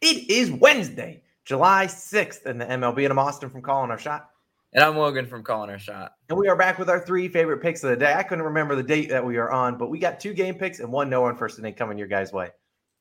It is Wednesday, July 6th in the MLB, and I'm Austin from Calling Our Shot. And I'm Logan from Calling Our Shot. And we are back with our three favorite picks of the day. I couldn't remember the date that we are on, but we got two game picks and one no one first inning coming your guys' way.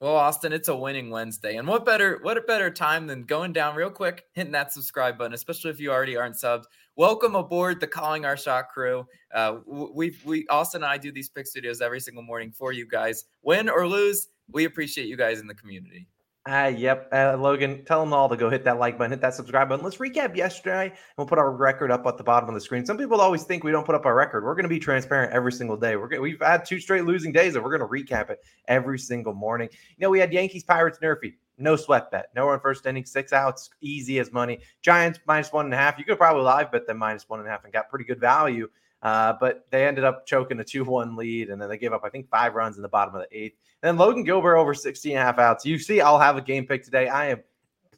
Well, Austin, it's a winning Wednesday. And what better what a better time than going down real quick, hitting that subscribe button, especially if you already aren't subbed. Welcome aboard the Calling Our Shot crew. Uh, we we Austin and I do these pick studios every single morning for you guys. Win or lose, we appreciate you guys in the community. Ah, uh, yep. Uh, Logan, tell them all to go hit that like button, hit that subscribe button. Let's recap yesterday, and we'll put our record up at the bottom of the screen. Some people always think we don't put up our record. We're going to be transparent every single day. We're gonna, we've had two straight losing days, and we're going to recap it every single morning. You know, we had Yankees, Pirates, Nerfy. No sweat bet. No one first inning, six outs, easy as money. Giants minus one and a half. You could probably live bet them minus one and a half and got pretty good value. Uh, but they ended up choking a 2 1 lead, and then they gave up, I think, five runs in the bottom of the eighth. And then Logan Gilbert over 16 and a half outs. You see, I'll have a game pick today. I am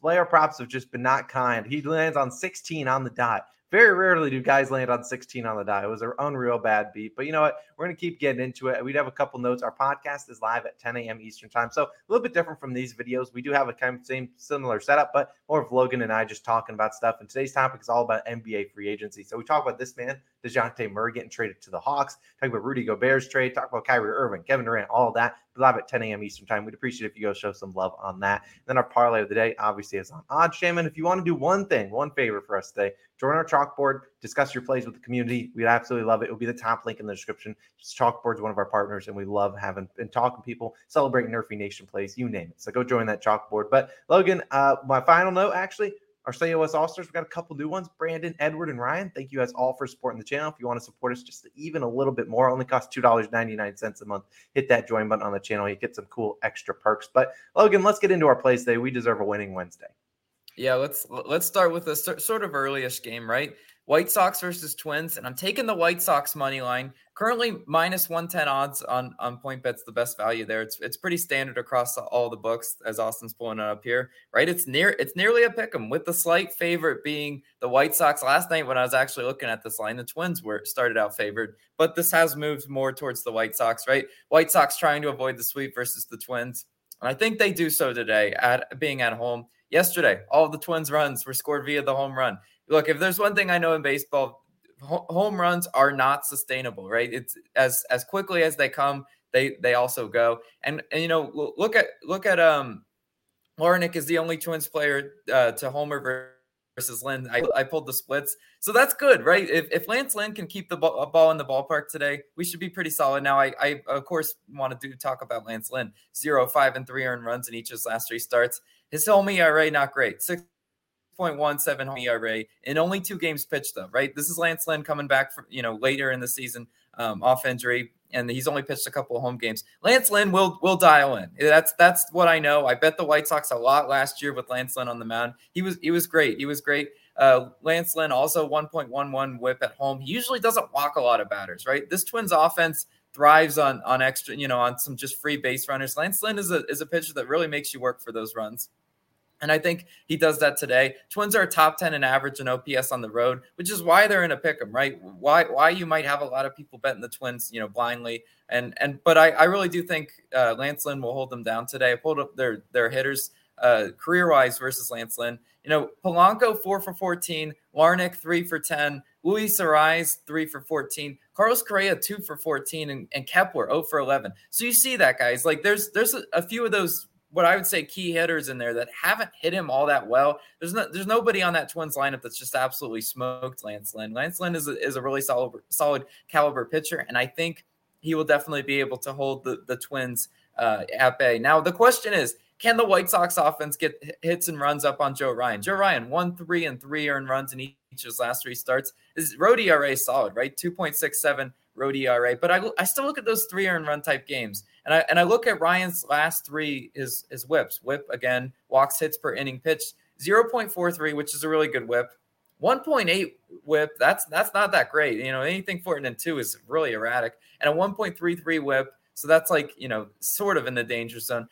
player props have just been not kind. He lands on 16 on the dot. Very rarely do guys land on 16 on the die. It was an unreal bad beat. But you know what? We're going to keep getting into it. We'd have a couple notes. Our podcast is live at 10 a.m. Eastern time. So a little bit different from these videos. We do have a kind of same similar setup, but more of Logan and I just talking about stuff. And today's topic is all about NBA free agency. So we talk about this man, DeJounte Murray getting traded to the Hawks, talk about Rudy Gobert's trade, talk about Kyrie Irving, Kevin Durant, all that live at 10 a.m. Eastern time. We'd appreciate if you go show some love on that. And then our parlay of the day, obviously, is on Odds Jam. If you want to do one thing, one favor for us today, join our chalkboard, discuss your plays with the community. We'd absolutely love it. It will be the top link in the description. Just Chalkboard's one of our partners, and we love having and talking people, celebrating Nerfy Nation plays, you name it. So go join that chalkboard. But Logan, uh, my final note actually our COS All Stars. We've got a couple new ones Brandon, Edward, and Ryan. Thank you guys all for supporting the channel. If you want to support us just even a little bit more, only costs $2.99 a month. Hit that join button on the channel. You get some cool extra perks. But Logan, let's get into our plays today. We deserve a winning Wednesday. Yeah, let's let's start with a sort of earlyish game, right? White Sox versus Twins, and I'm taking the White Sox money line. Currently minus 110 odds on on PointsBet, the best value there. It's it's pretty standard across all the books as Austin's pulling it up here, right? It's near it's nearly a pick 'em with the slight favorite being the White Sox. Last night when I was actually looking at this line, the Twins were started out favored, but this has moved more towards the White Sox, right? White Sox trying to avoid the sweep versus the Twins. And I think they do so today at being at home. Yesterday, all the Twins runs were scored via the home run look, if there's one thing I know in baseball, home runs are not sustainable, right? It's as as quickly as they come, they they also go. And and you know, look at look at um Larnach is the only Twins player uh, to homer versus Lynn. I, I pulled the splits, so that's good, right? If, if Lance Lynn can keep the ball, ball in the ballpark today, we should be pretty solid. Now, I, I of course want to do talk about Lance Lynn. Zero, five, and three earned runs in each of his last three starts. His home ERA not great. Six 6.17 ERA in only two games pitched, though, right? This is Lance Lynn coming back from, you know, later in the season um, off injury, and he's only pitched a couple of home games. Lance Lynn will will dial in. That's that's what I know. I bet the White Sox a lot last year with Lance Lynn on the mound. He was he was great. He was great. Uh, Lance Lynn also 1.11 whip at home. He usually doesn't walk a lot of batters, right? This Twins offense thrives on on extra, you know, on some just free base runners. Lance Lynn is a is a pitcher that really makes you work for those runs. And I think he does that today. Twins are top 10 in average and OPS on the road, which is why they're in a pick 'em, right? Why why you might have a lot of people betting the Twins, you know, blindly. And and but I, I really do think uh, Lance Lynn will hold them down today. Pulled up their their hitters uh, career wise versus Lance Lynn. You know, Polanco four for 14, Larnach three for 10, Luis Arraez three for 14, Carlos Correa two for 14, and, and Kepler 0 for 11. So you see that, guys. Like there's there's a, a few of those what I would say key hitters in there that haven't hit him all that well. There's no there's nobody on that Twins lineup that's just absolutely smoked Lance Lynn. Lance Lynn is a, is a really solid solid caliber pitcher, and I think he will definitely be able to hold the the Twins uh, at bay. Now the question is. Can the White Sox offense get hits and runs up on Joe Ryan? Joe Ryan, one, three, and three earned runs in each of his last three starts. His road ERA solid, right? 2.67 road ERA. But I, I still look at those three earned run type games. And I and I look at Ryan's last three his his whips. Whip again, walks hits per inning pitched 0.43, which is a really good whip. 1.8 whip, that's that's not that great. You know, anything four and two is really erratic. And a 1.33 whip, so that's like, you know, sort of in the danger zone.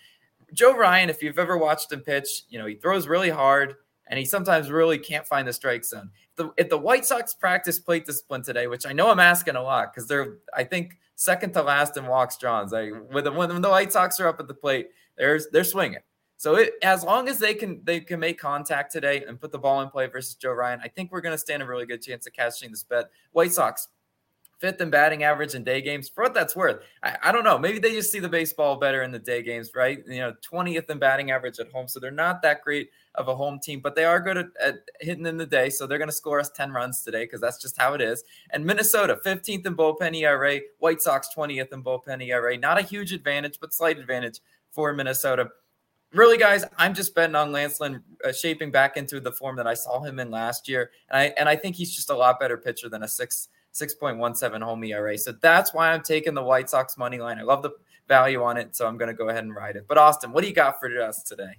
Joe Ryan, if you've ever watched him pitch, you know, he throws really hard and he sometimes really can't find the strike zone. If the, if the White Sox practice plate discipline today, which I know I'm asking a lot because they're, I think, second to last in walks drawn. Like when the, when the White Sox are up at the plate, they're they're swinging. So it, as long as they can they can make contact today and put the ball in play versus Joe Ryan, I think we're going to stand a really good chance of catching this bet. White Sox fifth in batting average in day games. For what that's worth, I, I, don't know. Maybe they just see the baseball better in the day games, right? You know, 20th in batting average at home. So they're not that great of a home team, but they are good at, at hitting in the day. So they're going to score us 10 runs today because that's just how it is. And Minnesota, 15th in bullpen ERA, White Sox, 20th in bullpen ERA. Not a huge advantage, but slight advantage for Minnesota. Really, guys, I'm just betting on Lance Lynn uh, shaping back into the form that I saw him in last year, and I and I think he's just a lot better pitcher than a six 6.17 home ERA. So that's why I'm taking the White Sox money line. I love the value on it, so I'm going to go ahead and ride it. But Austin, what do you got for us today?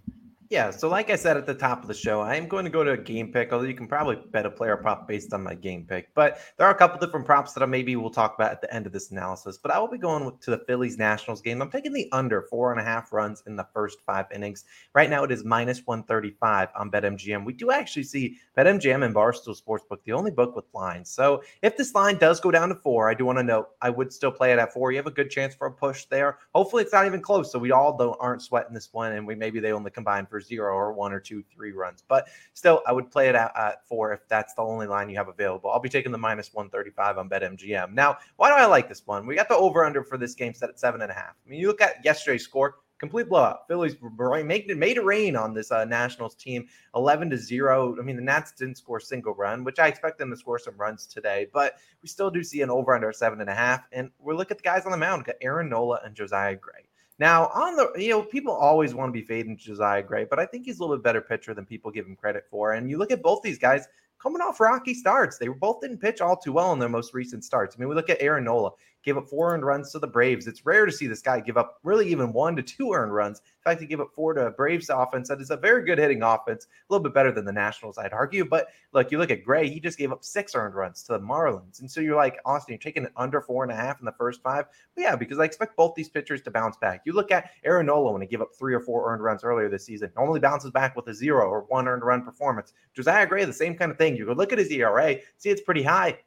Yeah, so like I said at the top of the show, I am going to go to a game pick, although you can probably bet a player prop based on my game pick. But there are a couple different props that I maybe we'll talk about at the end of this analysis. But I will be going to the Phillies Nationals game. I'm taking the under four and a half runs in the first five innings. Right now it is minus 135 on BetMGM. We do actually see BetMGM and Barstool Sportsbook, the only book with lines. So if this line does go down to four, I do want to note I would still play it at four. You have a good chance for a push there. Hopefully it's not even close. So we all don't aren't sweating this one and we maybe they only combine for zero or one or two, three runs. But still, I would play it at, at four if that's the only line you have available. I'll be taking the minus 135 on BetMGM. Now, why do I like this one? We got the over under for this game set at seven and a half. I mean, you look at yesterday's score, complete blowout. Phillies made it rain on this uh, Nationals team, eleven to zero. I mean, the Nats didn't score a single run, which I expect them to score some runs today, but we still do see an over under seven and a half. And we look at the guys on the mound, Aaron Nola and Josiah Gray. Now, on the, you know, people always want to be fading Josiah Gray, but I think he's a little bit better pitcher than people give him credit for. And you look at both these guys coming off rocky starts. They both didn't pitch all too well in their most recent starts. I mean, we look at Aaron Nola gave up four earned runs to the Braves. It's rare to see this guy give up really even one to two earned runs. In fact, he gave up four to a Braves offense that is a very good hitting offense, a little bit better than the Nationals, I'd argue. But look, you look at Gray, he just gave up six earned runs to the Marlins. And so you're like, Austin, you're taking it under four and a half in the first five. But yeah, because I expect both these pitchers to bounce back. You look at Aaron Nola when he gave up three or four earned runs earlier this season, normally bounces back with a zero or one earned run performance. Josiah Gray, the same kind of thing. You could look at his ERA, see it's pretty high.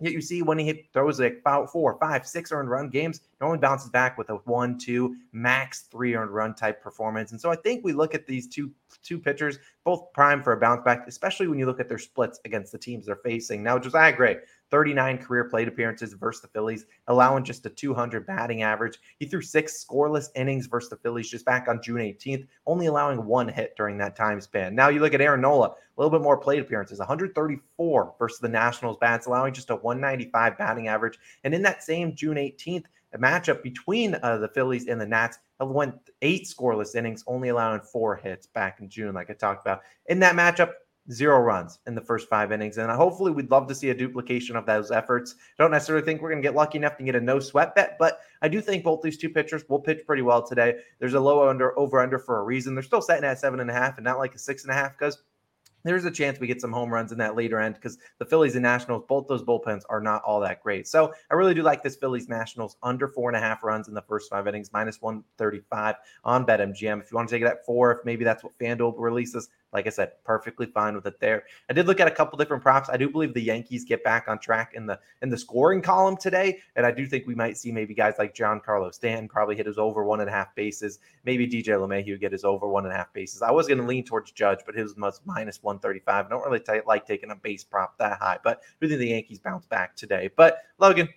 Yet you see when he hit throws like about four, five, six earned run games, normally bounces back with a one, two, max three earned run type performance. And so I think we look at these two two pitchers, both prime for a bounce back, especially when you look at their splits against the teams they're facing. Now, Josiah Gray, 39 career plate appearances versus the Phillies, allowing just a 200 batting average. He threw six scoreless innings versus the Phillies just back on June 18th, only allowing one hit during that time span. Now you look at Aaron Nola, a little bit more plate appearances, 134 versus the Nationals bats, allowing just a 195 batting average. And in that same June 18th, a matchup between uh, the Phillies and the Nats went eight scoreless innings, only allowing four hits back in June, like I talked about. In that matchup, zero runs in the first five innings. And hopefully, we'd love to see a duplication of those efforts. I Don't necessarily think we're going to get lucky enough to get a no sweat bet, but I do think both these two pitchers will pitch pretty well today. There's a low under over under for a reason. They're still setting at seven and a half and not like a six and a half because there's a chance we get some home runs in that later end because the Phillies and Nationals, both those bullpens are not all that great. So I really do like this Phillies Nationals under four and a half runs in the first five innings, minus 135 on BetMGM. If you want to take it at four, if maybe that's what FanDuel releases, like I said, perfectly fine with it there. I did look at a couple different props. I do believe the Yankees get back on track in the in the scoring column today, and I do think we might see maybe guys like Giancarlo Stanton probably hit his over one and a half bases. Maybe DJ LeMahieu get his over one and a half bases. I was going to lean towards Judge, but his was minus one thirty five. I don't really t- like taking a base prop that high, but I think the Yankees bounce back today. But Logan,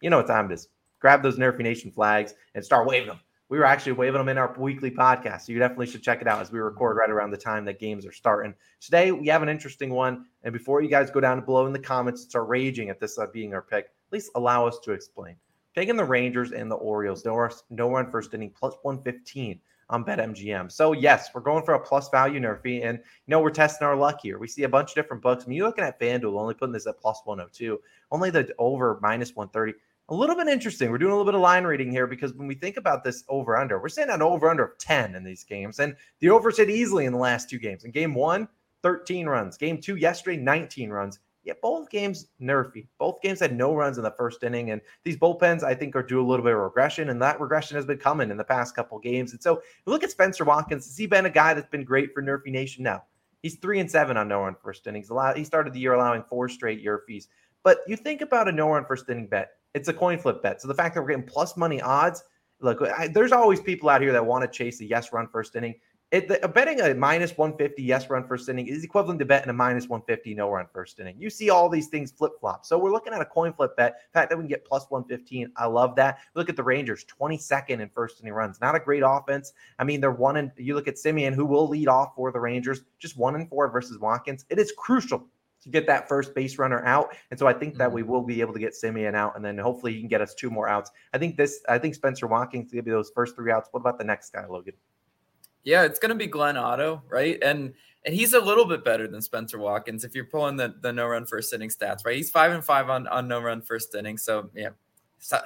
you know what time it is. Grab those Nerfy Nation flags and start waving them we were actually waving them in our weekly podcast. So you definitely should check it out as we record right around the time that games are starting. Today, we have an interesting one. And before you guys go down below in the comments and start raging at this uh, being our pick, at least allow us to explain. Taking the Rangers and the Orioles, no, no run first inning, plus 115 on BetMGM. So, yes, we're going for a plus value nerfy. And, you know, we're testing our luck here. We see a bunch of different books. I mean, you're looking at FanDuel, only putting this at plus 102, only the over minus 130 a little bit interesting. We're doing a little bit of line reading here because when we think about this over under, we're saying an over under of 10 in these games. And the overs hit easily in the last two games. In game one, 13 runs. Game two yesterday, 19 runs. Yeah, both games nerfy. Both games had no runs in the first inning. And these bullpens, I think, are due a little bit of regression. And that regression has been coming in the past couple games. And so look at Spencer Watkins. Has he been a guy that's been great for Nerfy Nation? now? He's three and seven on no run first innings. Allowed, he started the year allowing four straight yerfies. But you think about a no run first inning bet it's a coin flip bet. So the fact that we're getting plus money odds, look, I, there's always people out here that want to chase the yes run first inning. it, the, betting a minus 150 yes run first inning is equivalent to betting a minus 150 no run first inning. You see all these things flip flop. So we're looking at a coin flip bet. The fact that we can get plus 115, I love that. Look at the Rangers, 22nd in first inning runs. Not a great offense. I mean, they're one and you look at Semien, who will lead off for the Rangers, just one and four versus Watkins. It is crucial get that first base runner out. And so I think that mm-hmm. we will be able to get Semien out, and then hopefully he can get us two more outs. I think this. I think Spencer Watkins give you those first three outs. What about the next guy, Logan? Yeah, it's going to be Glenn Otto, right? And and he's a little bit better than Spencer Watkins if you're pulling the, the no run first inning stats, right? He's five and five on, on no run first inning. So yeah,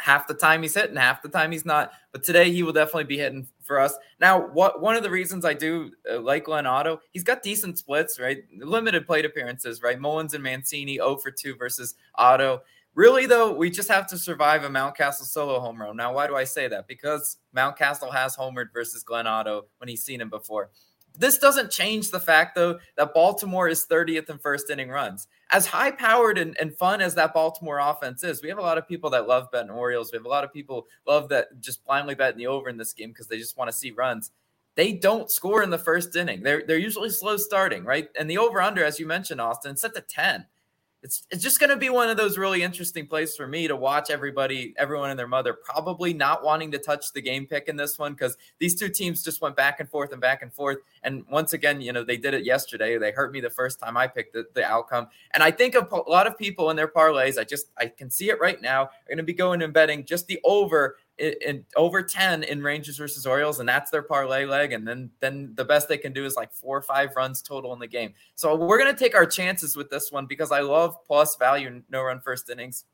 half the time he's hitting, half the time he's not. But today he will definitely be hitting for us. Now, what one of the reasons I do uh, like Glenn Otto, he's got decent splits, right? Limited plate appearances, right? Mullins and Mancini 0 for 2 versus Otto. Really, though, we just have to survive a Mountcastle solo home run. Now, why do I say that? Because Mountcastle has homered versus Glenn Otto when he's seen him before. This doesn't change the fact, though, that Baltimore is 30th in first inning runs. As high powered and, and fun as that Baltimore offense is, we have a lot of people that love betting Orioles. We have a lot of people love that just blindly betting the over in this game because they just want to see runs. They don't score in the first inning. They're, they're usually slow starting, right? And the over under, as you mentioned, Austin, set to 10 it's it's just going to be one of those really interesting plays for me to watch everybody, everyone and their mother, probably not wanting to touch the game pick in this one because these two teams just went back and forth and back and forth. And once again, you know, they did it yesterday. They hurt me the first time I picked the, the outcome. And I think a, a lot of people in their parlays, I just I can see it right now, are going to be going and betting just the over in, over 10 in Rangers versus Orioles, and that's their parlay leg. And then then the best they can do is like four or five runs total in the game. So we're gonna take our chances with this one because I love plus value no run first innings.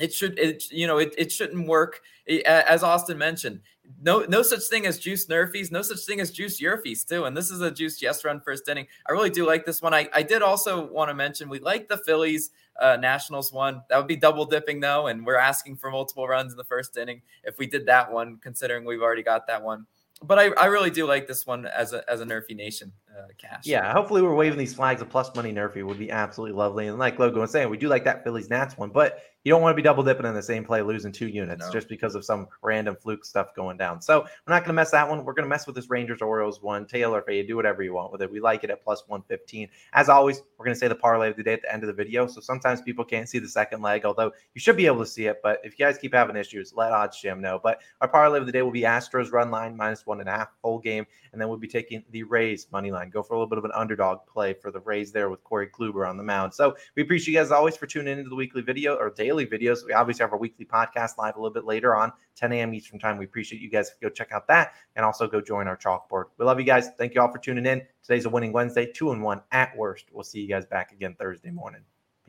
It should it you know it, it shouldn't work as Austin mentioned. No no such thing as juice nerfies, no such thing as juice yerfies too. And this is a juice yes run first inning. I really do like this one. I, I did also want to mention we like the Phillies uh, Nationals one. That would be double dipping though, and we're asking for multiple runs in the first inning if we did that one, considering we've already got that one. But I, I really do like this one as a as a Nerfy Nation uh, cash. Yeah, hopefully we're waving these flags of plus money Nerfy would be absolutely lovely. And like Logan was saying, we do like that Phillies Nats one, but you don't want to be double dipping in the same play, losing two units no. just because of some random fluke stuff going down. So we're not going to mess that one. We're going to mess with this Rangers Orioles one. Taylor Fade, do whatever you want with it. We like it at plus 115. As always, we're going to say the parlay of the day at the end of the video. So sometimes people can't see the second leg, although you should be able to see it. But if you guys keep having issues, let Odds Jam know. But our parlay of the day will be Astros run line minus one and a half whole game. And then we'll be taking the Rays money line. Go for a little bit of an underdog play for the Rays there with Corey Kluber on the mound. So we appreciate you guys always for tuning into the weekly video or daily videos. We obviously have our weekly podcast live a little bit later on, 10 a.m. Eastern time. We appreciate you guys. Go check out that and also go join our chalkboard. We love you guys. Thank you all for tuning in. Today's a winning Wednesday, two and one at worst. We'll see you guys back again Thursday morning.